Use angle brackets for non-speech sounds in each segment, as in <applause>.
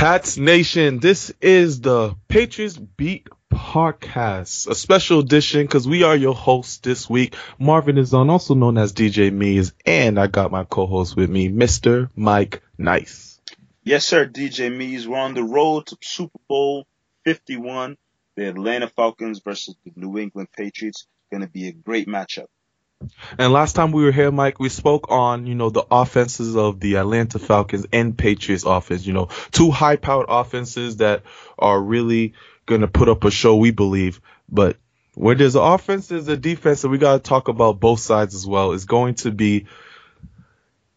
Pats Nation, this is the Patriots Beat podcast, a special edition because we are your hosts this week. Marvin is on, also known as DJ Meze, and I got my co-host with me, Mr. Mike Nice. Yes, sir, DJ Meze. We're on the road to Super Bowl 51. The Atlanta Falcons versus the New England Patriots. Going to be a great matchup. And last time we were here, Mike, we spoke on, you know, the offenses of the Atlanta Falcons and Patriots offense, you know, two high powered offenses that are really going to put up a show, we believe. But where there's an offense, there's a defense, and we got to talk about both sides as well. It's going to be,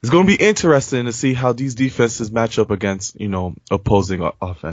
it's going to be interesting to see how these defenses match up against, you know, opposing offense.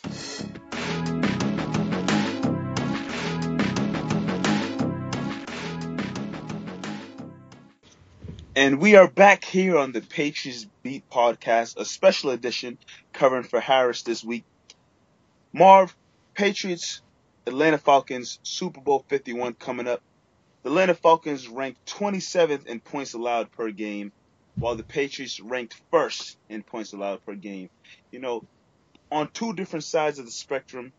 And we are back here on the Patriots Beat podcast, a special edition covering for Harris this week. Marv, Patriots, Atlanta Falcons, Super Bowl 51 coming up. The Atlanta Falcons ranked 27th in points allowed per game, while the Patriots ranked first in points allowed per game. You know, on two different sides of the spectrum,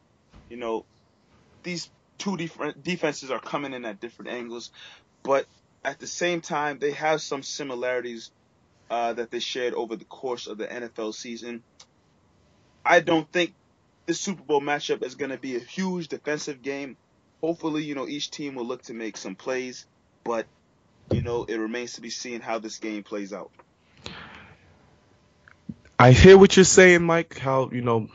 you know, these two different defenses are coming in at different angles, but at the same time, they have some similarities uh, that they shared over the course of the NFL season. I don't think this Super Bowl matchup is going to be a huge defensive game. Hopefully, you know, each team will look to make some plays, but, you know, it remains to be seen how this game plays out. I hear what you're saying, Mike, how, you know,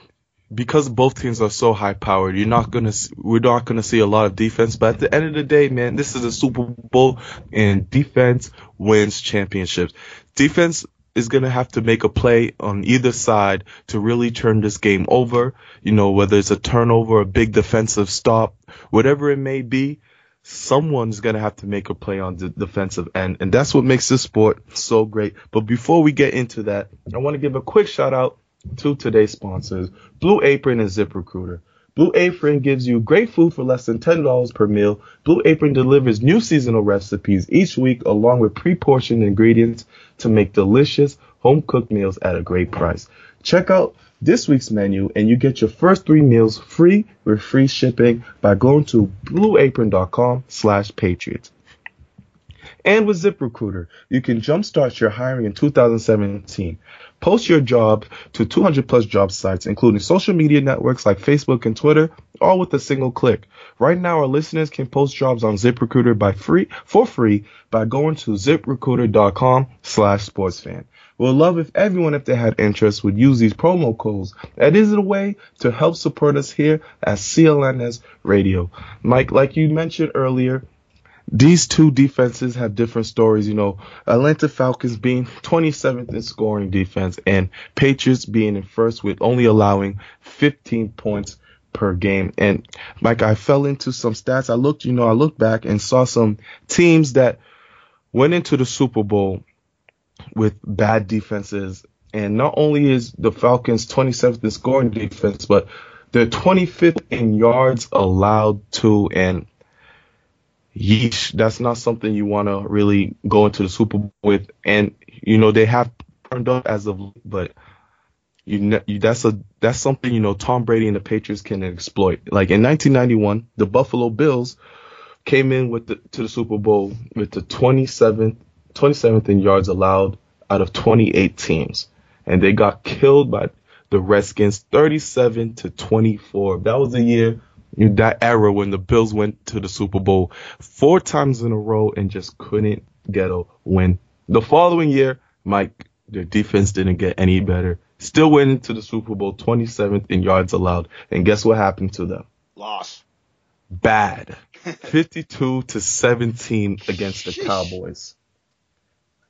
because both teams are so high powered, you're not gonna we're not gonna see a lot of defense. But at the end of the day, man, this is a Super Bowl, and defense wins championships. Defense is gonna have to make a play on either side to really turn this game over. You know, whether it's a turnover, a big defensive stop, whatever it may be. Someone's gonna have to make a play on the defensive end, and that's what makes this sport so great. But before we get into that, I want to give a quick shout out to today's sponsors, Blue Apron and ZipRecruiter. Blue Apron gives you great food for less than $10 per meal. Blue Apron delivers new seasonal recipes each week along with pre-portioned ingredients to make delicious home-cooked meals at a great price. Check out this week's menu and you get your first three meals free with free shipping by going to blueapron.com slash patriots. And with ZipRecruiter, you can jumpstart your hiring in 2017. Post your job to 200 plus job sites, including social media networks like Facebook and Twitter, all with a single click. Right now, our listeners can post jobs on ZipRecruiter by free for free by going to ziprecruiter.com slash sportsfan. We'd love if everyone, if they had interest, would use these promo codes. That is a way to help support us here at CLNS Radio. Mike, like you mentioned earlier, these two defenses have different stories. You know, Atlanta Falcons being 27th in scoring defense and Patriots being in first with only allowing 15 points per game. And like I fell into some stats. I looked, you know, I looked back and saw some teams that went into the Super Bowl with bad defenses. And not only is the Falcons 27th in scoring defense, but they're 25th in yards allowed to. And yeesh, that's not something you want to really go into the Super Bowl with. And you know they have turned up as of, but you, know, you that's a that's something you know Tom Brady and the Patriots can exploit. Like in 1991, the Buffalo Bills came in with the to the Super Bowl with the 27th 27th in yards allowed out of 28 teams, and they got killed by the Redskins 37 to 24. That was the year that era when the Bills went to the Super Bowl four times in a row and just couldn't get a win. The following year, Mike, their defense didn't get any better. Still went into the Super Bowl 27th in yards allowed. And guess what happened to them? Loss. Bad. <laughs> 52 to 17 against the Cowboys.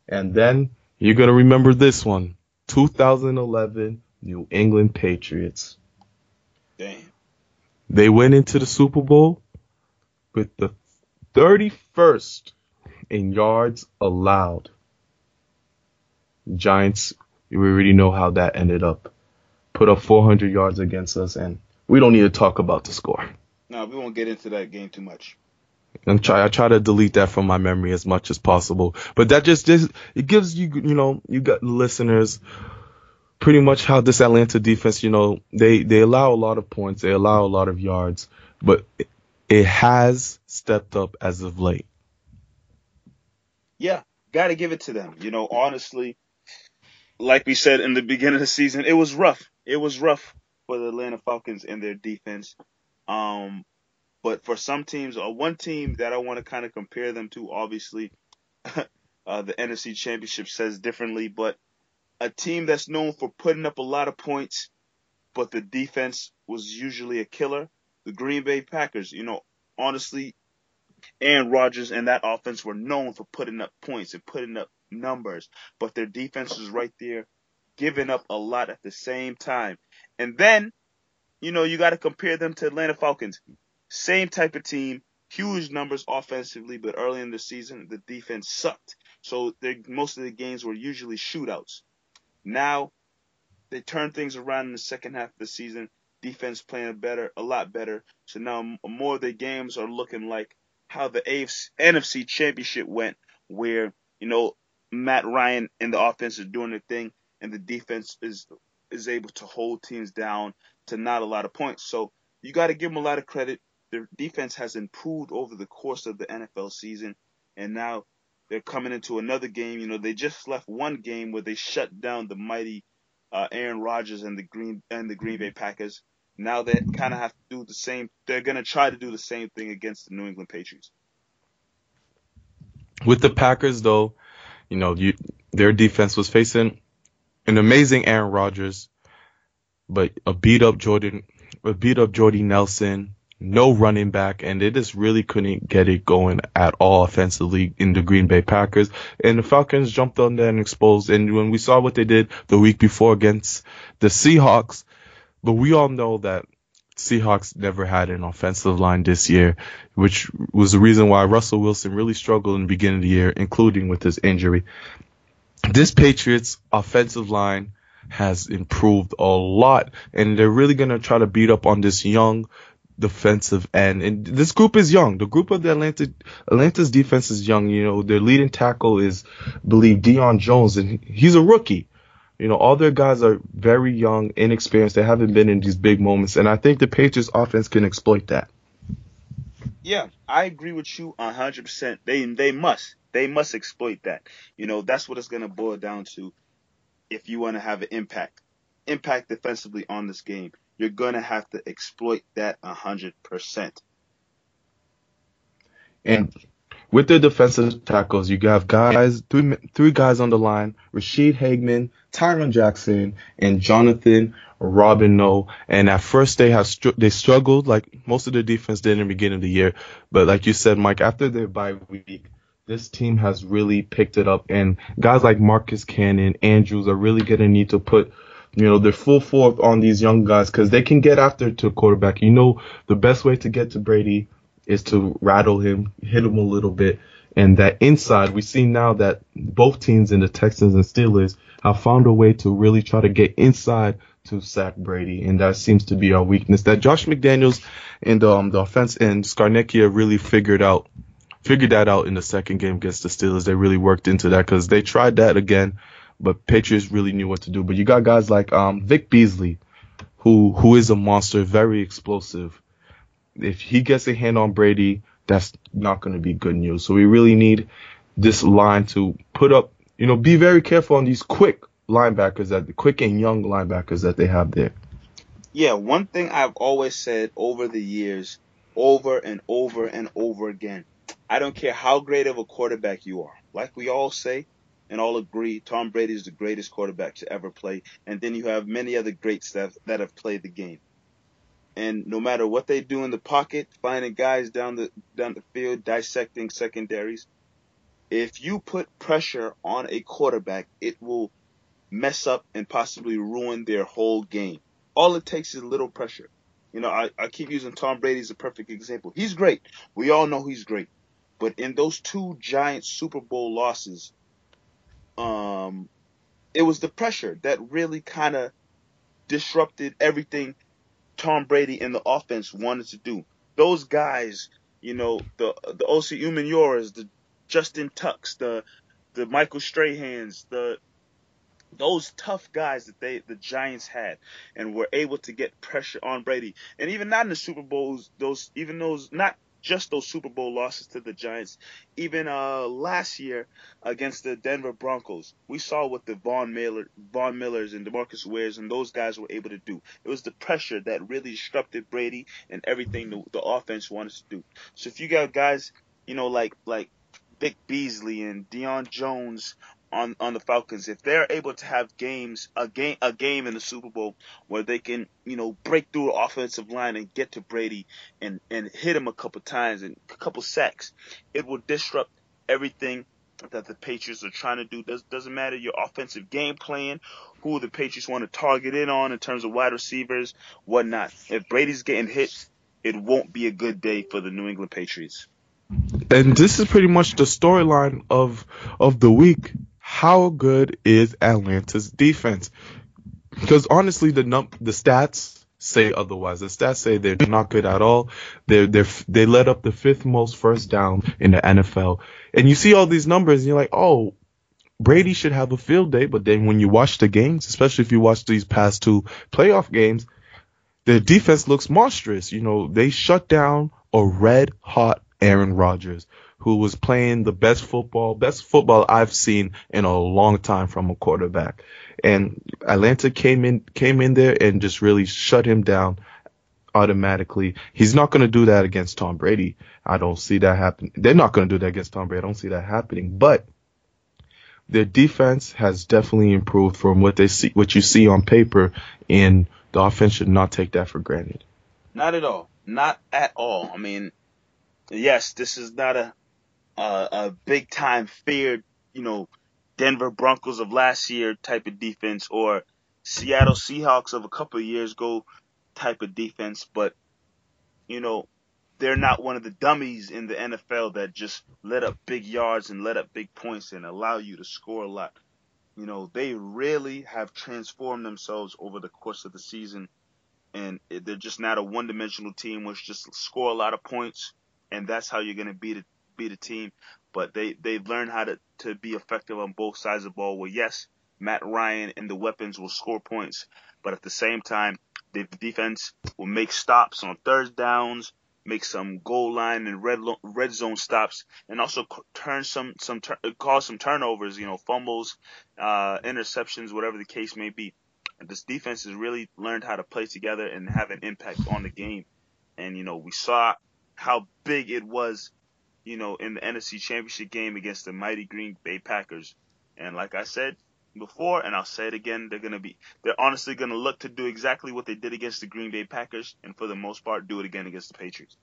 And then you're going to remember this one. 2011, New England Patriots. Damn. They went into the Super Bowl with the 31st in yards allowed. Giants, we already know how that ended up. Put up 400 yards against us, and we don't need to talk about the score. No, we won't get into that game too much. And try, I try to delete that from my memory as much as possible. But that just, just it gives you, you know, you got listeners pretty much how this Atlanta defense, you know, they, they allow a lot of points, they allow a lot of yards, but it, it has stepped up as of late. Yeah, got to give it to them. You know, honestly, like we said in the beginning of the season, it was rough. It was rough for the Atlanta Falcons and their defense. Um, but for some teams, or uh, one team that I want to kind of compare them to, obviously, <laughs> uh, the NFC Championship says differently, but a team that's known for putting up a lot of points, but the defense was usually a killer. The Green Bay Packers, you know, honestly, Aaron Rodgers and that offense were known for putting up points and putting up numbers, but their defense was right there, giving up a lot at the same time. And then, you know, you got to compare them to Atlanta Falcons. Same type of team, huge numbers offensively, but early in the season, the defense sucked. So most of the games were usually shootouts. Now they turn things around in the second half of the season. Defense playing better, a lot better. So now more of the games are looking like how the AFC, NFC Championship went, where you know Matt Ryan and the offense is doing their thing, and the defense is is able to hold teams down to not a lot of points. So you got to give them a lot of credit. Their defense has improved over the course of the NFL season, and now they're coming into another game. You know, they just left one game where they shut down the mighty uh, Aaron Rodgers and the Green and the Green Bay Packers. Now they kind of have to do the same. They're going to try to do the same thing against the New England Patriots. With the Packers, though, you know, you, their defense was facing an amazing Aaron Rodgers, but a beat up Jordan, a beat up Jordy Nelson, no running back, and they just really couldn't get it going at all offensively in the Green Bay Packers. And the Falcons jumped on there and exposed. And when we saw what they did the week before against the Seahawks, but we all know that Seahawks never had an offensive line this year, which was the reason why Russell Wilson really struggled in the beginning of the year, including with his injury. This Patriots offensive line has improved a lot, and they're really going to try to beat up on this young defensive end. And this group is young. The group of the Atlanta Atlanta's defense is young. You know, their leading tackle is, I believe, Deion Jones, and he's a rookie. You know, all their guys are very young, inexperienced. They haven't been in these big moments, and I think the Patriots offense can exploit that. Yeah, I agree with you hundred percent. They they must they must exploit that. You know, that's what it's gonna boil down to. If you want to have an impact, impact defensively on this game, you're gonna have to exploit that hundred percent. And with the defensive tackles, you have guys, three, three guys on the line, Ra'Shede Hageman, Tyson Jackson, and Jonathan Babineaux. And at first they have, str- they struggled like most of the defense did in the beginning of the year. But like you said, Mike, after their bye week, this team has really picked it up and guys like Marcus Cannon, Andrews are really going to need to put you know, they're full force on these young guys because they can get after to quarterback. You know, the best way to get to Brady is to rattle him, hit him a little bit. And that inside, we see now that both teams in the Texans and Steelers have found a way to really try to get inside to sack Brady. And that seems to be our weakness that Josh McDaniels and um, the offense and Scarnecchia really figured out, figured that out in the second game against the Steelers. They really worked into that because they tried that again, but Patriots really knew what to do. But you got guys like um, Vic Beasley, who who is a monster, very explosive if he gets a hand on Brady, that's not going to be good news. So we really need this line to put up, you know, be very careful on these quick linebackers that the quick and young linebackers that they have there. Yeah, one thing I've always said over the years, over and over and over again, I don't care how great of a quarterback you are. Like we all say and all agree, Tom Brady is the greatest quarterback to ever play. And then you have many other greats that, that have played the game. And no matter what they do in the pocket, finding guys down the down the field, dissecting secondaries, if you put pressure on a quarterback, it will mess up and possibly ruin their whole game. All it takes is a little pressure. You know, I, I keep using Tom Brady as a perfect example. He's great. We all know he's great. But in those two giant Super Bowl losses, um, it was the pressure that really kind of disrupted everything Tom Brady and the offense wanted to do. Those guys, you know, the the Osi Umenyioras, the Justin Tucks, the the Michael Strahans, the those tough guys that they the Giants had and were able to get pressure on Brady. And even not in the Super Bowls, those even those not just those Super Bowl losses to the Giants, even uh last year against the Denver Broncos, we saw what the Von Miller Von Millers and DeMarcus Wares and those guys were able to do. It was the pressure that really disrupted Brady and everything the, the offense wanted to do. So if you got guys, you know, like like Vic Beasley and Deion Jones on on the Falcons if they're able to have games a game a game in the Super Bowl where they can you know break through the offensive line and get to Brady and and hit him a couple times and a couple sacks, it will disrupt everything that the Patriots are trying to do. Does doesn't matter your offensive game plan, who the Patriots want to target in on in terms of wide receivers, whatnot. If Brady's getting hit, it won't be a good day for the New England Patriots. And this is pretty much the storyline of of the week how good is Atlanta's defense? Because honestly, the num the stats say otherwise. The stats say they're not good at all. They're they they led up the fifth most first down in the NFL. And you see all these numbers, and you're like, oh, Brady should have a field day. But then when you watch the games, especially if you watch these past two playoff games, their defense looks monstrous. You know, they shut down a red hot Aaron Rodgers who was playing the best football, best football I've seen in a long time from a quarterback. And Atlanta came in, came in there and just really shut him down automatically. He's not going to do that against Tom Brady. I don't see that happen. They're not going to do that against Tom Brady. I don't see that happening, but their defense has definitely improved from what they see, what you see on paper and the offense should not take that for granted. Not at all. Not at all. I mean, yes, this is not a uh, a big time feared, you know, Denver Broncos of last year type of defense or Seattle Seahawks of a couple of years ago type of defense, but you know, they're not one of the dummies in the NFL that just let up big yards and let up big points and allow you to score a lot. You know, they really have transformed themselves over the course of the season. And they're just not a one-dimensional team which just score a lot of points. And that's how you're going to beat beat a team, but they they've learned how to to be effective on both sides of the ball. Well, yes, Matt Ryan and the weapons will score points, but at the same time, the defense will make stops on third downs, make some goal line and red red zone stops, and also turn some some cause some turnovers. You know, fumbles, uh, interceptions, whatever the case may be. This defense has really learned how to play together and have an impact on the game. And you know, we saw how big it was you know, in the NFC Championship game against the mighty Green Bay Packers. And like I said before, and I'll say it again, they're gonna be, they're honestly gonna look to do exactly what they did against the Green Bay Packers, and for the most part, do it again against the Patriots.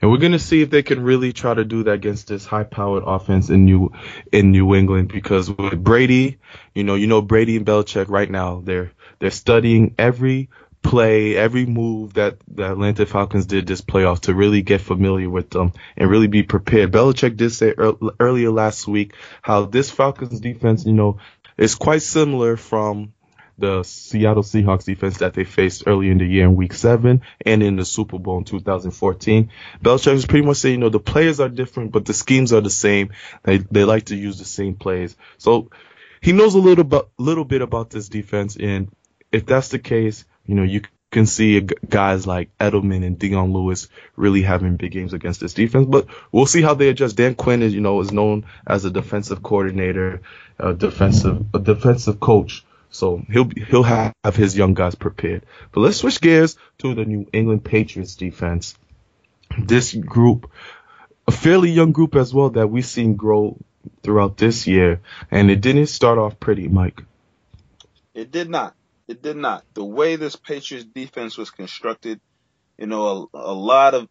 And we're gonna see if they can really try to do that against this high-powered offense in New in New England because with Brady, you know, you know Brady and Belichick right now, they're they're studying every play, every move that the Atlanta Falcons did this playoff to really get familiar with them and really be prepared. Belichick did say earlier last week how this Falcons defense, you know, is quite similar from the Seattle Seahawks defense that they faced early in the year in week seven and in the Super Bowl in 2014. Belichick was pretty much saying, you know, the players are different, but the schemes are the same. They, they like to use the same plays. So he knows a little, bit, little bit about this defense. And if that's the case, you know, you can see guys like Edelman and Dion Lewis really having big games against this defense, but we'll see how they adjust. Dan Quinn is, you know, is known as a defensive coordinator, a defensive, a defensive coach. So he'll he'll have his young guys prepared. But let's switch gears to the New England Patriots defense. This group, a fairly young group as well that we've seen grow throughout this year, and it didn't start off pretty, Mike. It did not. It did not. The way this Patriots defense was constructed, you know, a, a lot of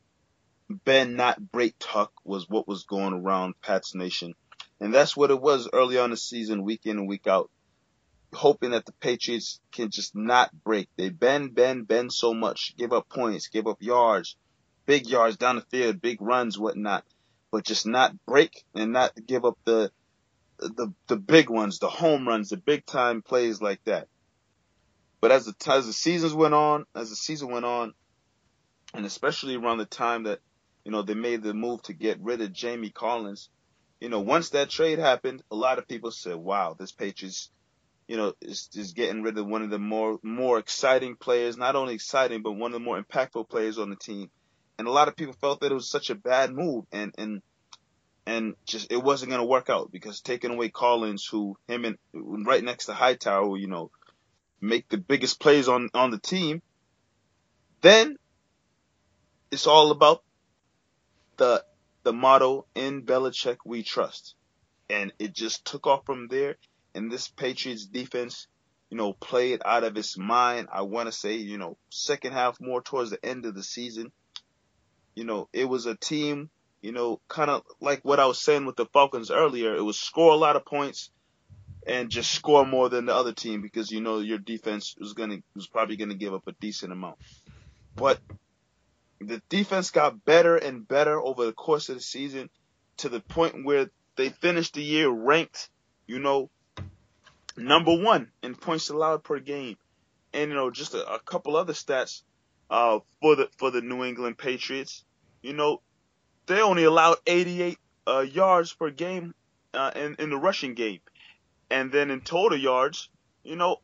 Ben not break talk was what was going around Pat's Nation. And that's what it was early on the season, week in and week out. hoping that the Patriots can just not break. They bend, bend, bend so much, give up points, give up yards, big yards down the field, big runs, whatnot, but just not break and not give up the the the big ones, the home runs, the big time plays like that. But as the as the seasons went on, as the season went on, and especially around the time that you know they made the move to get rid of Jamie Collins, you know, once that trade happened, a lot of people said, "Wow, this Patriots, you know, is is getting rid of one of the more more exciting players, not only exciting, but one of the more impactful players on the team." And a lot of people felt that it was such a bad move, and and and just it wasn't going to work out because taking away Collins, who him and right next to Hightower, you know, make the biggest plays on on the team, then it's all about the the motto in Belichick we trust, and it just took off from there. And this Patriots defense, you know, played out of its mind. I want to say, you know, second half more towards the end of the season. You know, it was a team you know, kind of like what I was saying with the Falcons earlier, it was score a lot of points and just score more than the other team because you know your defense was gonna was probably gonna give up a decent amount. But the defense got better and better over the course of the season to the point where they finished the year ranked, you know, number one in points allowed per game. And you know, just a, a couple other stats uh, for the for the New England Patriots. You know, they only allowed 88 uh, yards per game uh, in, in the rushing game. And then in total yards, you know,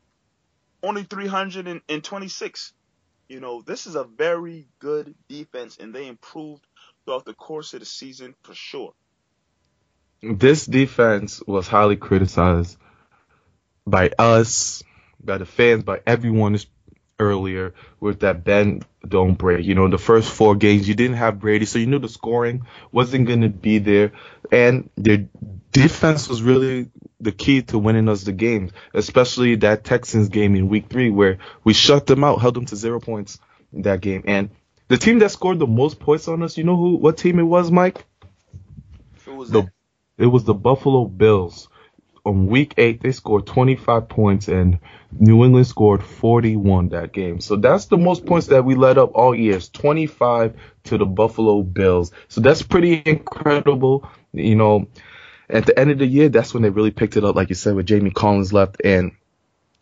only 326. You know, this is a very good defense, and they improved throughout the course of the season for sure. This defense was highly criticized by us, by the fans, by everyone earlier with that Ben don't break. You know, the first four games you didn't have Brady, so you knew the scoring wasn't going to be there, and their defense was really the key to winning us the games, especially that Texans game in Week Three where we shut them out, held them to zero points in that game, and the team that scored the most points on us, you know who? What team it was, Mike? Who was the, that? It was the Buffalo Bills on week eight, they scored 25 points and New England scored 41 that game. So that's the most points that we let up all years, 25 to the Buffalo Bills. So that's pretty incredible. You know, at the end of the year, that's when they really picked it up, like you said, with Jamie Collins left and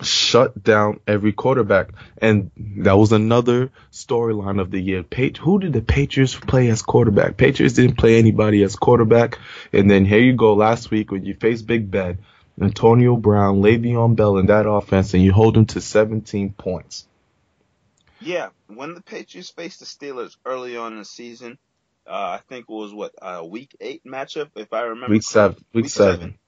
shut down every quarterback. And that was another storyline of the year. Who did the Patriots play as quarterback? Patriots didn't play anybody as quarterback. And then here you go last week when you face Big Ben. Antonio Brown, Le'Veon Bell in that offense, and you hold them to 17 points. Yeah, when the Patriots faced the Steelers early on in the season, uh, I think it was what a uh, week eight matchup, if I remember. Week seven. Week, week seven. seven.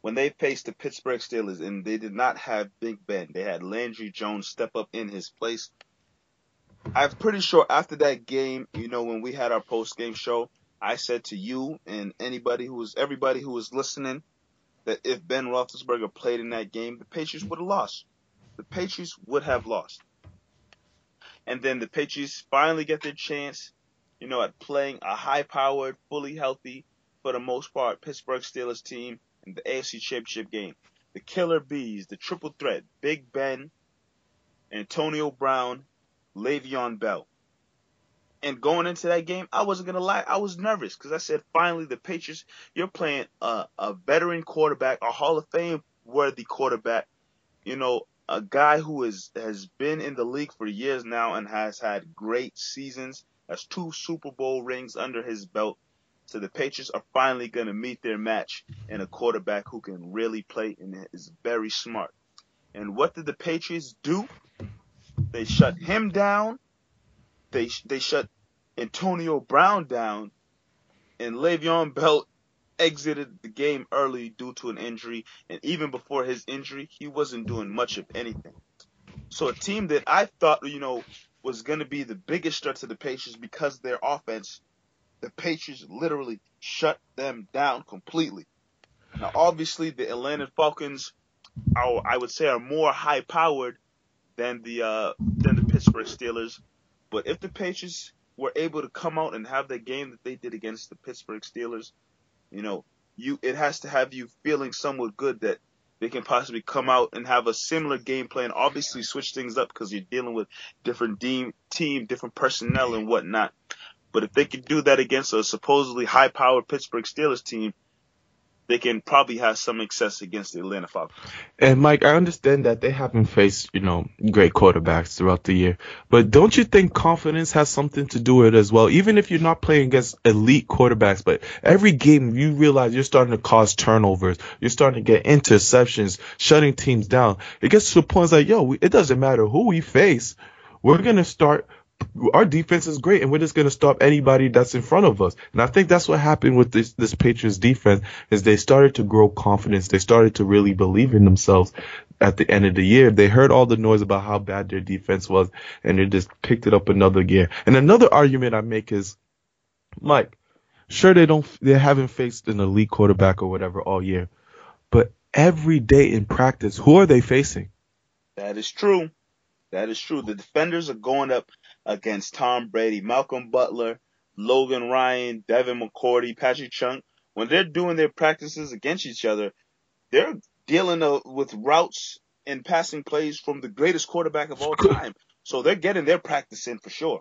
When they faced the Pittsburgh Steelers, and they did not have Big Ben, they had Landry Jones step up in his place. I'm pretty sure after that game, you know, when we had our post game show, I said to you and anybody who was everybody who was listening that if Ben Roethlisberger played in that game, the Patriots would have lost. The Patriots would have lost. And then the Patriots finally get their chance, you know, at playing a high-powered, fully healthy, for the most part, Pittsburgh Steelers team in the AFC Championship game. The Killer Bees, the triple threat, Big Ben, Antonio Brown, Le'Veon Bell. And going into that game, I wasn't gonna lie, I was nervous because I said, finally, the Patriots, you're playing a, a veteran quarterback, a Hall of Fame worthy quarterback. You know, a guy who is has been in the league for years now and has had great seasons, has two Super Bowl rings under his belt. So the Patriots are finally going to meet their match in a quarterback who can really play and is very smart. And what did the Patriots do? They shut him down. They they shut Antonio Brown down, and Le'Veon Bell exited the game early due to an injury. And even before his injury, he wasn't doing much of anything. So a team that I thought, you know, was going to be the biggest threat to the Patriots because their offense, the Patriots literally shut them down completely. Now, obviously, the Atlanta Falcons, are, I would say, are more high-powered than the uh, than the Pittsburgh Steelers. But if the Patriots were able to come out and have the game that they did against the Pittsburgh Steelers, you know, you it has to have you feeling somewhat good that they can possibly come out and have a similar game plan. Obviously, switch things up because you're dealing with different team, different personnel and whatnot. But if they can do that against a supposedly high-powered Pittsburgh Steelers team, they can probably have some success against the Atlanta Falcons. And Mike, I understand that they haven't faced, you know, great quarterbacks throughout the year, but don't you think confidence has something to do with it as well? Even if you're not playing against elite quarterbacks, but every game you realize you're starting to cause turnovers, you're starting to get interceptions, shutting teams down. It gets to the point like, yo, it doesn't matter who we face. We're going to start our defense is great and we're just going to stop anybody that's in front of us. And I think that's what happened with this, this Patriots defense is they started to grow confidence. They started to really believe in themselves at the end of the year. They heard all the noise about how bad their defense was and they just picked it up another gear. And another argument I make is, Mike, sure they don't, they haven't faced an elite quarterback or whatever all year, but every day in practice, who are they facing? That is true. That is true. The defenders are going up against Tom Brady, Malcolm Butler, Logan Ryan, Devin McCourty, Patrick Chung. When they're doing their practices against each other, they're dealing uh, with routes and passing plays from the greatest quarterback of all time. So they're getting their practice in for sure.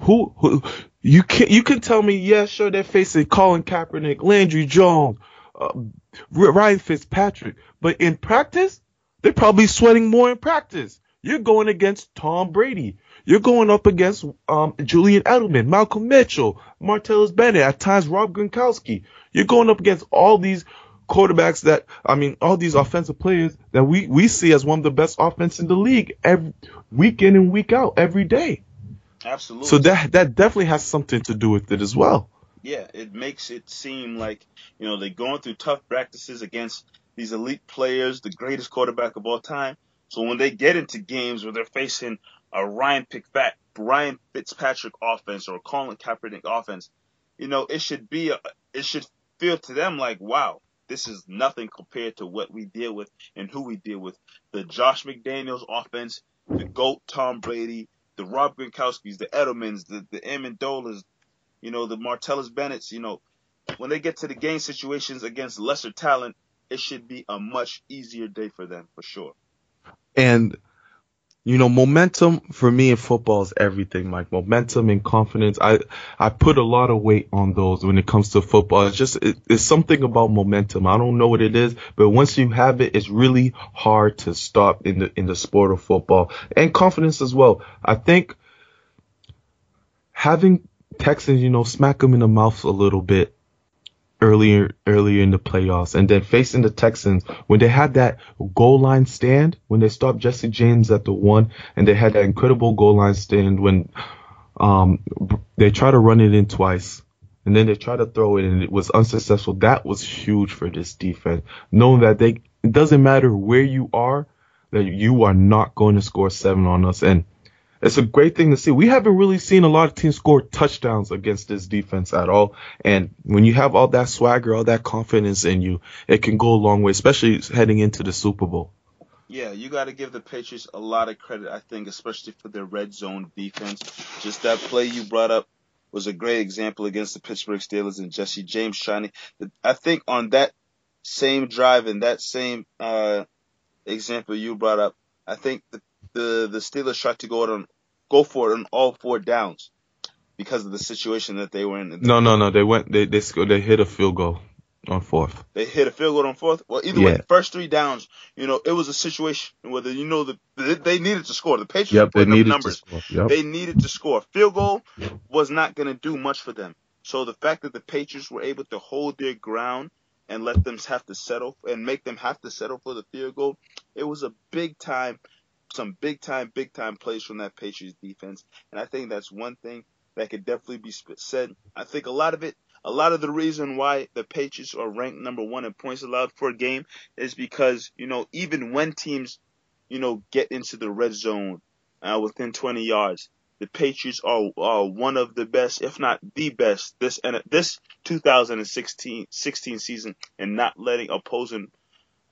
Who, who you can you can tell me, yeah, sure, they're facing Colin Kaepernick, Landry Jones, uh, Ryan Fitzpatrick, but in practice, they're probably sweating more in practice. You're going against Tom Brady. You're going up against um, Julian Edelman, Malcolm Mitchell, Martellus Bennett, at times Rob Gronkowski. You're going up against all these quarterbacks that I mean, all these offensive players that we we see as one of the best offense in the league every week in and week out, every day. Absolutely. So that that definitely has something to do with it as well. Yeah, it makes it seem like you know they're going through tough practices against these elite players, the greatest quarterback of all time. So when they get into games where they're facing a Ryan Pickfat, Ryan Fitzpatrick offense or Colin Kaepernick offense, you know, it should be a, it should feel to them like, wow, this is nothing compared to what we deal with and who we deal with. The Josh McDaniels offense, the GOAT Tom Brady, the Rob Gronkowski's, the Edelmans, the, the Amendolas, you know, the Martellus Bennett's, you know, when they get to the game situations against lesser talent, it should be a much easier day for them for sure. And you know, momentum for me in football is everything, Like Momentum and confidence. I, I put a lot of weight on those when it comes to football. It's just, it, it's something about momentum. I don't know what it is, but once you have it, it's really hard to stop in the, in the sport of football and confidence as well. I think having Texans, you know, smack them in the mouth a little bit earlier earlier in the playoffs. And then facing the Texans when they had that goal line stand when they stopped Jesse James at the one and they had that incredible goal line stand when um they tried to run it in twice and then they tried to throw it and it was unsuccessful. That was huge for this defense knowing that they it doesn't matter where you are that you are not going to score seven on us. And it's a great thing to see. We haven't really seen a lot of teams score touchdowns against this defense at all. And when you have all that swagger, all that confidence in you, it can go a long way, especially heading into the Super Bowl. Yeah, you got to give the Patriots a lot of credit, I think, especially for their red zone defense. Just that play you brought up was a great example against the Pittsburgh Steelers and Jesse James shining. I think on that same drive and that same uh, example you brought up, I think the the the Steelers tried to go out on go for it on all four downs because of the situation that they were in. No, no, no. They went. They they scored. They hit a field goal on fourth. They hit a field goal on fourth. Well, either yeah. way, the first three downs, you know, it was a situation where you know the they needed to score. The Patriots yep, they needed numbers. To score. Yep. They needed to score. Field goal was not going to do much for them. So the fact that the Patriots were able to hold their ground and let them have to settle and make them have to settle for the field goal, it was a big time some big time, big time plays from that Patriots defense. And I think that's one thing that could definitely be said. I think a lot of it, a lot of the reason why the Patriots are ranked number one in points allowed for a game is because, you know, even when teams, you know, get into the red zone uh, within 20 yards, the Patriots are, are one of the best, if not the best, this and this 2016 16 season, and not letting opposing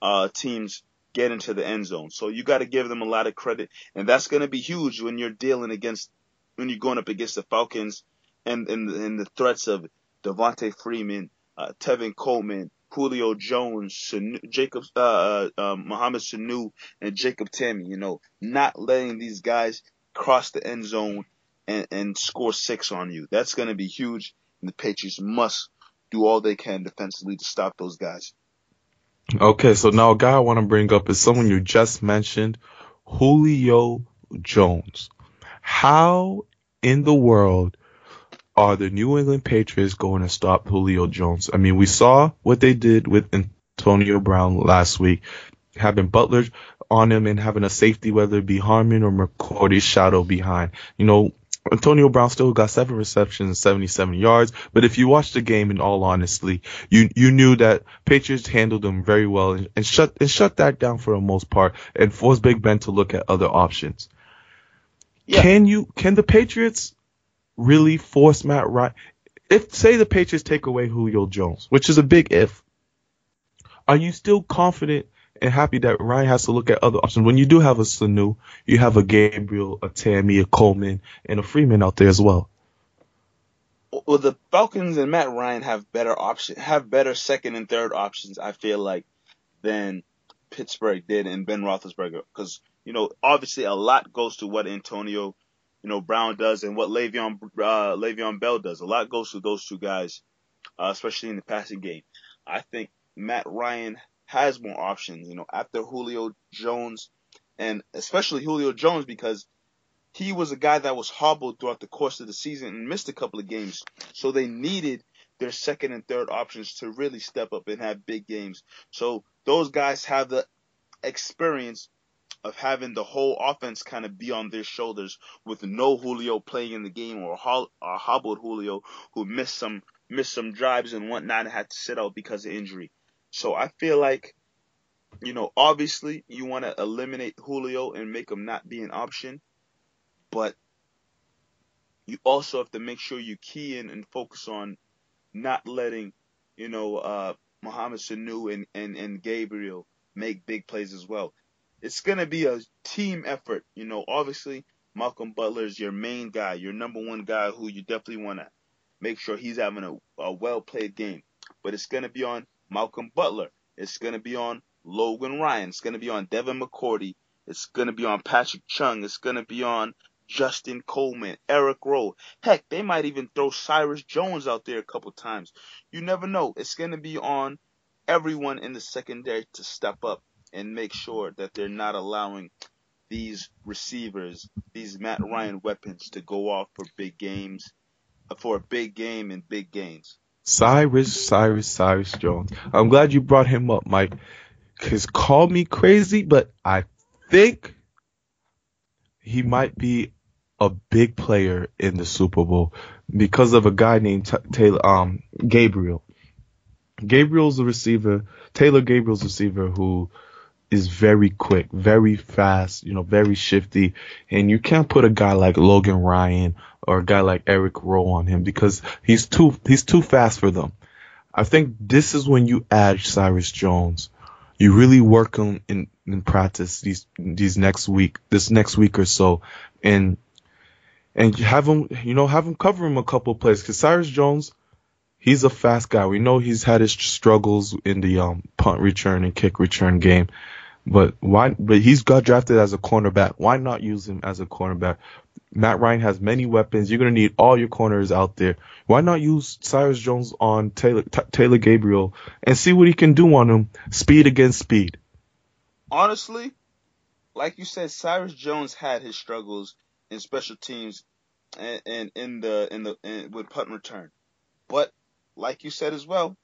uh, teams get into the end zone. So you got to give them a lot of credit, and that's going to be huge when you're dealing against when you're going up against the Falcons and and, and the threats of Devonta Freeman, uh, Tevin Coleman, Julio Jones, Sanu, Jacob, uh, uh, Mohamed Sanu, and Jacob Tamme. You know, not letting these guys cross the end zone and, and score six on you. That's going to be huge. And the Patriots must do all they can defensively to stop those guys. Okay, so now a guy I want to bring up is someone you just mentioned, Julio Jones. How in the world are the New England Patriots going to stop Julio Jones? I mean, we saw what they did with Antonio Brown last week, having Butler on him and having a safety, whether it be Harmon or McCourty shadow behind. You know, Antonio Brown still got seven receptions and 77 yards, but if you watch the game in all honesty, you you knew that Patriots handled them very well and, and shut and shut that down for the most part and forced Big Ben to look at other options. Yeah. Can you can the Patriots really force Matt Ryan? If say the Patriots take away Julio Jones, which is a big if, are you still confident and happy that Ryan has to look at other options. When you do have a Sanu, you have a Gabriel, a Tamme, a Coleman, and a Freeman out there as well. Well, the Falcons and Matt Ryan have better option, have better second and third options. I feel like than Pittsburgh did and Ben Roethlisberger, because you know obviously a lot goes to what Antonio, you know Brown does and what Le'Veon uh, Le'Veon Bell does. A lot goes to those two guys, uh, especially in the passing game. I think Matt Ryan has more options, you know, after Julio Jones and especially Julio Jones because he was a guy that was hobbled throughout the course of the season and missed a couple of games. So they needed their second and third options to really step up and have big games. So those guys have the experience of having the whole offense kind of be on their shoulders with no Julio playing in the game or, ho- hobbled Julio who missed some missed some drives and whatnot and had to sit out because of injury. So I feel like, you know, obviously you want to eliminate Julio and make him not be an option, but you also have to make sure you key in and focus on not letting, you know, uh, Mohamed Sanu and, and, and Gabriel make big plays as well. It's going to be a team effort. You know, obviously Malcolm Butler is your main guy, your number one guy who you definitely want to make sure he's having a, a well played game. But it's going to be on Malcolm Butler. It's going to be on Logan Ryan. It's going to be on Devin McCourty. It's going to be on Patrick Chung. It's going to be on Justin Coleman, Eric Rowe. Heck, they might even throw Cyrus Jones out there a couple times. You never know. It's going to be on everyone in the secondary to step up and make sure that they're not allowing these receivers, these Matt Ryan weapons to go off for big games, for a big game and big gains. Cyrus, Cyrus, Cyrus Jones. I'm glad you brought him up, Mike. Cause call me crazy, but I think he might be a big player in the Super Bowl because of a guy named T- Taylor, um, Gabriel. Gabriel's a receiver, Taylor Gabriel's receiver who is very quick, very fast, you know, very shifty. And you can't put a guy like Logan Ryan or a guy like Eric Rowe on him because he's too, he's too fast for them. I think this is when you add Cyrus Jones. You really work on in, in practice these, these next week, this next week or so and, and have him, you know, have him cover him a couple plays because Cyrus Jones, he's a fast guy. We know he's had his struggles in the um, punt return and kick return game. But why? But he's got drafted as a cornerback. Why not use him as a cornerback? Matt Ryan has many weapons. You're gonna need all your corners out there. Why not use Cyrus Jones on Taylor T- Taylor Gabriel and see what he can do on him? Speed against speed. Honestly, like you said, Cyrus Jones had his struggles in special teams and, and in the in the in, with punt return. But like you said as well,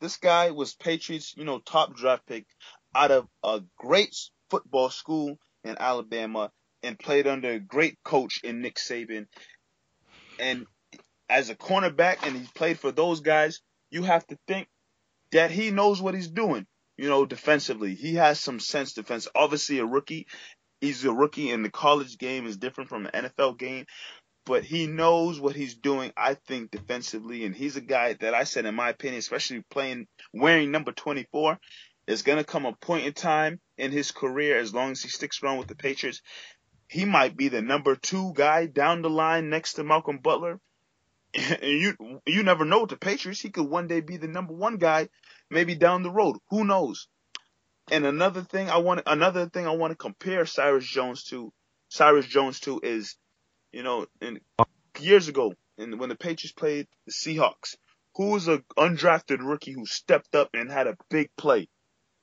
this guy was Patriots, you know, top draft pick out of a great football school in Alabama and played under a great coach in Nick Saban. And as a cornerback, and he's played for those guys, you have to think that he knows what he's doing. You know, defensively, he has some sense defense. Obviously, a rookie. He's a rookie, and the college game is different from the NFL game. But he knows what he's doing, I think, defensively. And he's a guy that I said, in my opinion, especially playing wearing number 24, there's going to come a point in time in his career, as long as he sticks around with the Patriots, he might be the number two guy down the line next to Malcolm Butler. <laughs> and you you never know with the Patriots. He could one day be the number one guy, maybe down the road. Who knows? And another thing I want another thing I want to compare Cyrus Jones to Cyrus Jones to is, you know, in years ago, and when the Patriots played the Seahawks, who was an undrafted rookie who stepped up and had a big play?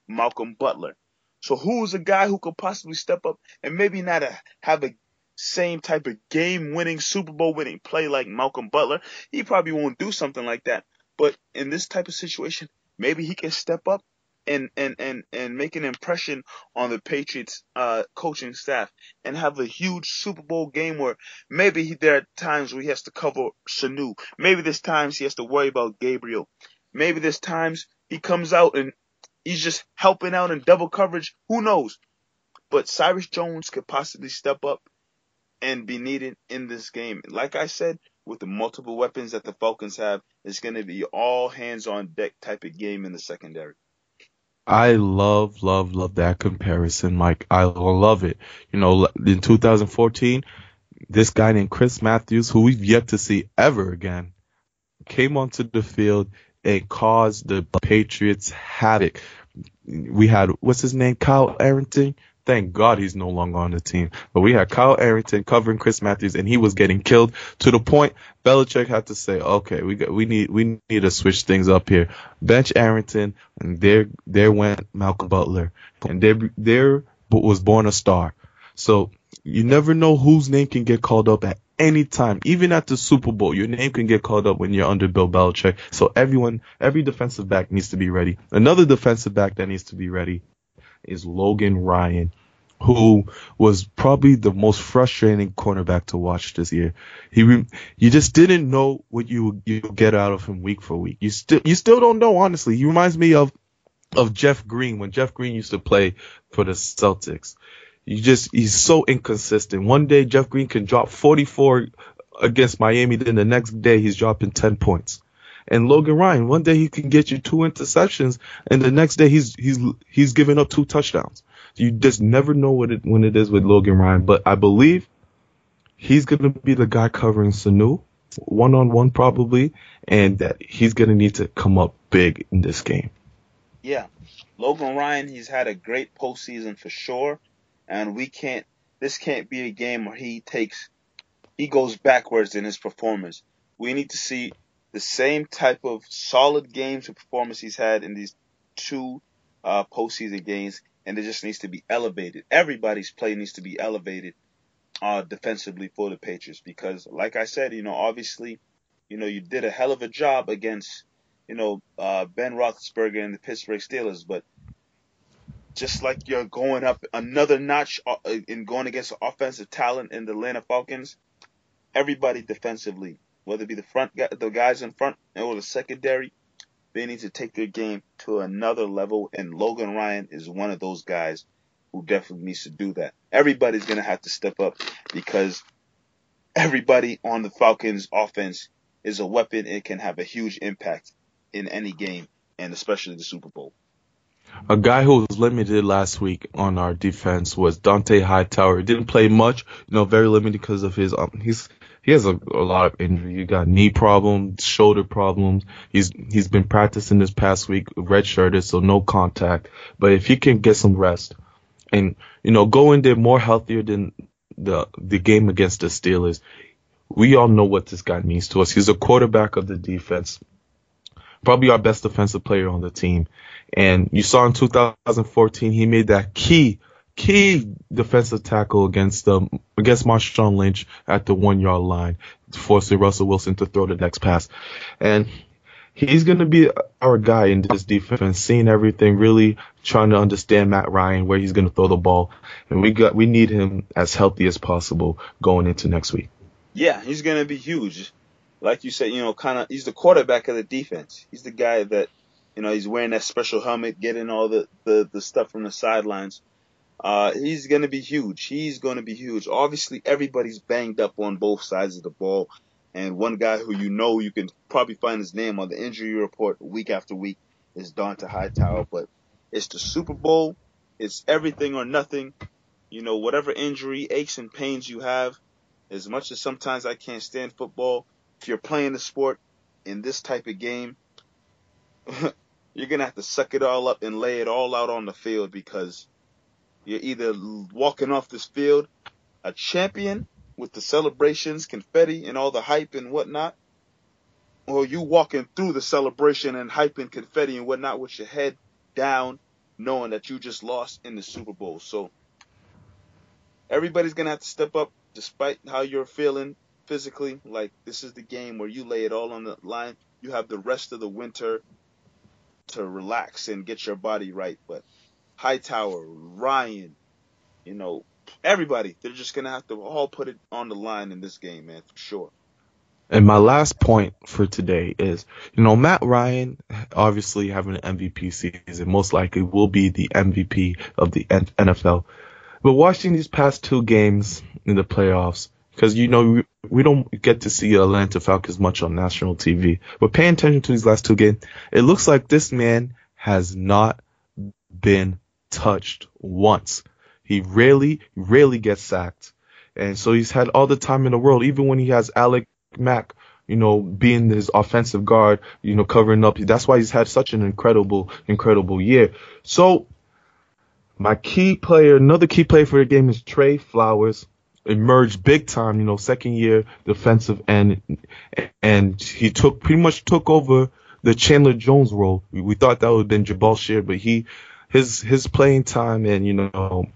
Malcolm Butler. So who is a guy who could possibly step up and maybe not a, have a same type of game winning, Super Bowl winning play like Malcolm Butler? He probably won't do something like that. But in this type of situation, maybe he can step up and and and and make an impression on the Patriots uh, coaching staff and have a huge Super Bowl game where maybe he, there are times where he has to cover Sanu. Maybe there's times he has to worry about Gabriel. Maybe there's times he comes out and he's just helping out in double coverage. Who knows? But Cyrus Jones could possibly step up and be needed in this game. Like I said, with the multiple weapons that the Falcons have, it's going to be all hands on deck type of game in the secondary. I love, love, love that comparison, Mike. I love it. You know, in 2014, this guy named Chris Matthews, who we've yet to see ever again, came onto the field and caused the Patriots havoc. We had, what's his name? Kyle Arrington. Thank God he's no longer on the team. But we had Kyle Arrington covering Chris Matthews and he was getting killed to the point Belichick had to say, okay, we got, we need, we need to switch things up here. Bench Arrington and there, there went Malcolm Butler and there, there was born a star. So you never know whose name can get called up at any time. Even at the Super Bowl, your name can get called up when you're under Bill Belichick. So everyone, every defensive back needs to be ready. Another defensive back that needs to be ready is Logan Ryan, who was probably the most frustrating cornerback to watch this year. He, you just didn't know what you you get out of him week for week. You still you still don't know honestly. He reminds me of of Jeff Green when Jeff Green used to play for the Celtics. You just he's so inconsistent. One day Jeff Green can drop 44 against Miami, then the next day he's dropping 10 points. And Logan Ryan, one day he can get you two interceptions, and the next day he's he's he's giving up two touchdowns. You just never know what it when it is with Logan Ryan. But I believe he's gonna be the guy covering Sanu one on one probably, and that he's gonna need to come up big in this game. Yeah, Logan Ryan, he's had a great postseason for sure, and we can't. This can't be a game where he takes, he goes backwards in his performance. We need to see the same type of solid games and performance he's had in these two uh, postseason games, and it just needs to be elevated. Everybody's play needs to be elevated uh, defensively for the Patriots because, like I said, you know, obviously, you know, you did a hell of a job against, you know, uh, Ben Roethlisberger and the Pittsburgh Steelers, but just like you're going up another notch uh, in going against offensive talent in the Atlanta Falcons, everybody defensively whether it be the front the guys in front or the secondary, they need to take their game to another level. And Logan Ryan is one of those guys who definitely needs to do that. Everybody's gonna have to step up because everybody on the Falcons offense is a weapon and can have a huge impact in any game and especially the Super Bowl. A guy who was limited last week on our defense was Dont'a Hightower. He didn't play much, you know, very limited because of his um, he's he has a, a lot of injury. You got knee problems, shoulder problems. He's he's been practicing this past week, redshirted, so no contact. But if he can get some rest and you know go in there more healthier than the the game against the Steelers, we all know what this guy means to us. He's a quarterback of the defense, probably our best defensive player on the team. And you saw in 2014 he made that key key defensive tackle against um against Marshawn Lynch at the one yard line, forcing Russell Wilson to throw the next pass. And he's going to be our guy in this defense, seeing everything, really trying to understand Matt Ryan, where he's going to throw the ball. And we got, we need him as healthy as possible going into next week. Yeah, he's going to be huge. Like you said, you know, kind of, he's the quarterback of the defense. He's the guy that, you know, he's wearing that special helmet, getting all the, the, the stuff from the sidelines. Uh, he's going to be huge. He's going to be huge. Obviously, everybody's banged up on both sides of the ball. And one guy who you know you can probably find his name on the injury report week after week is Dont'a Hightower. But it's the Super Bowl. It's everything or nothing. You know, whatever injury, aches and pains you have, as much as sometimes I can't stand football, if you're playing the sport in this type of game, <laughs> you're gonna have to suck it all up and lay it all out on the field because you're either walking off this field a champion with the celebrations, confetti, and all the hype and whatnot, or you walking through the celebration and hype and confetti and whatnot with your head down, knowing that you just lost in the Super Bowl. So everybody's gonna have to step up, despite how you're feeling physically. Like this is the game where you lay it all on the line. You have the rest of the winter to relax and get your body right. But Hightower, Ryan, you know, everybody, they're just gonna have to all put it on the line in this game, man, for sure. And my last point for today is, you know, Matt Ryan obviously having an MVP season, most likely will be the MVP of the NFL. But watching these past two games in the playoffs, because you know we, don't get to see Atlanta Falcons much on national TV, but paying attention to these last two games, it looks like this man has not been touched once. He rarely, rarely gets sacked. And so he's had all the time in the world, even when he has Alex Mack, you know, being his offensive guard, you know, covering up. That's why he's had such an incredible, incredible year. So my key player, another key player for the game is Trey Flowers. Emerged big time, you know, second year defensive end, and he took pretty much took over the Chandler Jones role. We, thought that would have been Jabaal Sheard, but he his his playing time and you know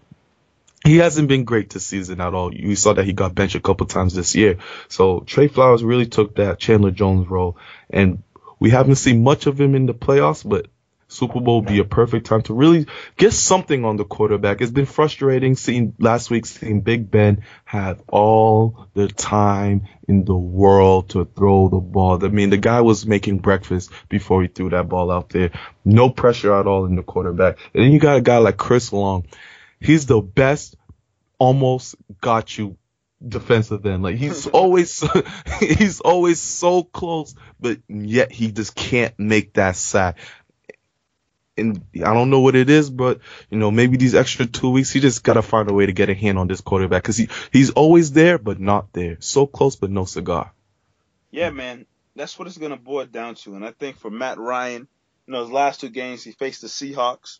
he hasn't been great this season at all. We saw that he got benched a couple times this year. So Trey Flowers really took that Chandler Jones role, and we haven't seen much of him in the playoffs, but Super Bowl would be a perfect time to really get something on the quarterback. It's been frustrating seeing last week seeing Big Ben have all the time in the world to throw the ball. I mean, the guy was making breakfast before he threw that ball out there. No pressure at all in the quarterback. And then you got a guy like Chris Long he's the best almost got you defensive end. Like he's <laughs> always <laughs> he's always so close, but yet he just can't make that sack. And I don't know what it is, but you know, maybe these extra two weeks, he just gotta find a way to get a hand on this quarterback because he he's always there, but not there. So close, but no cigar. Yeah, man, that's what it's gonna boil down to. And I think for Matt Ryan, you know, his last two games, he faced the Seahawks.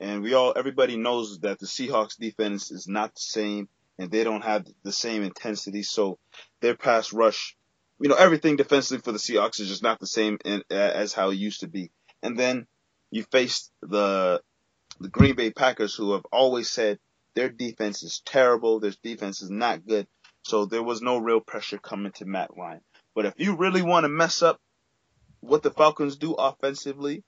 And we all, everybody knows that the Seahawks defense is not the same and they don't have the same intensity. So their pass rush, you know, everything defensively for the Seahawks is just not the same in, as how it used to be. And then you faced the, the Green Bay Packers who have always said their defense is terrible. Their defense is not good. So there was no real pressure coming to Matt Ryan. But if you really want to mess up what the Falcons do offensively,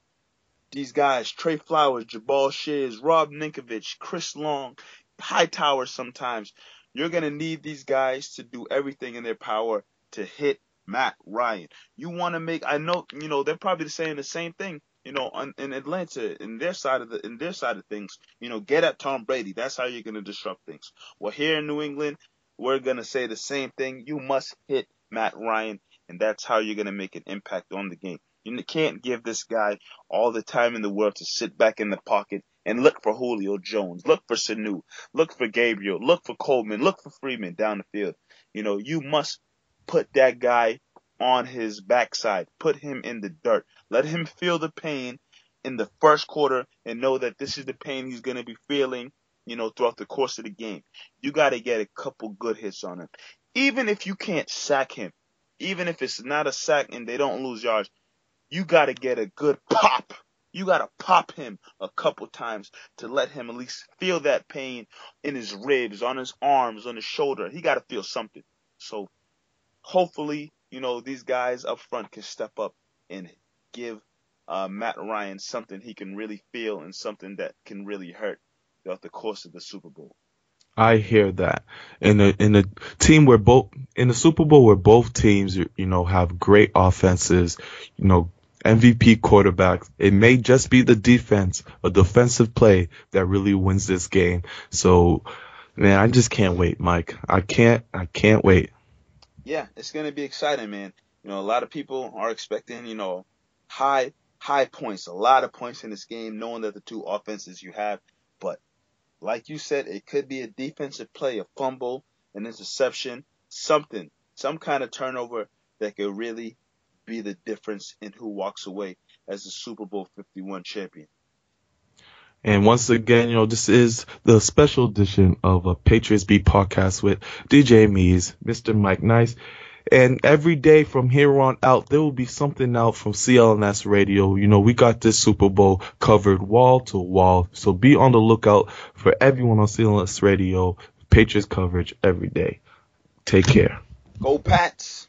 these guys, Trey Flowers, Jabaal Shears, Rob Ninkovich, Chris Long, Hightower sometimes. You're going to need these guys to do everything in their power to hit Matt Ryan. You want to make, I know, you know, they're probably saying the same thing, you know, on, in Atlanta, in their side of the, in their side of things, you know, get at Tom Brady. That's how you're going to disrupt things. Well, here in New England, we're going to say the same thing. You must hit Matt Ryan, and that's how you're going to make an impact on the game. You can't give this guy all the time in the world to sit back in the pocket and look for Julio Jones, look for Sanu, look for Gabriel, look for Coleman, look for Freeman down the field. You know, you must put that guy on his backside, put him in the dirt, let him feel the pain in the first quarter and know that this is the pain he's going to be feeling, you know, throughout the course of the game. You got to get a couple good hits on him. Even if you can't sack him, even if it's not a sack and they don't lose yards, you got to get a good pop. You got to pop him a couple times to let him at least feel that pain in his ribs, on his arms, on his shoulder. He got to feel something. So hopefully, you know, these guys up front can step up and give uh, Matt Ryan something he can really feel and something that can really hurt throughout the course of the Super Bowl. I hear that. In a in a team where both in the Super Bowl where both teams you know have great offenses, you know MVP quarterbacks. It may just be the defense, a defensive play that really wins this game. So, man, I just can't wait, Mike. I can't, I can't wait. Yeah, it's going to be exciting, man. You know, a lot of people are expecting, you know, high, high points, a lot of points in this game, knowing that the two offenses you have. But like you said, it could be a defensive play, a fumble, an interception, something, some kind of turnover that could really be the difference in who walks away as the Super Bowl 51 champion. And once again, you know, this is the special edition of a Patriots Beat podcast with DJ Meze, Mr. Mike Nice. And every day from here on out, there will be something out from CLNS Radio. You know, we got this Super Bowl covered wall to wall. So be on the lookout for everyone on CLNS Radio, Patriots coverage every day. Take care. Go Pats!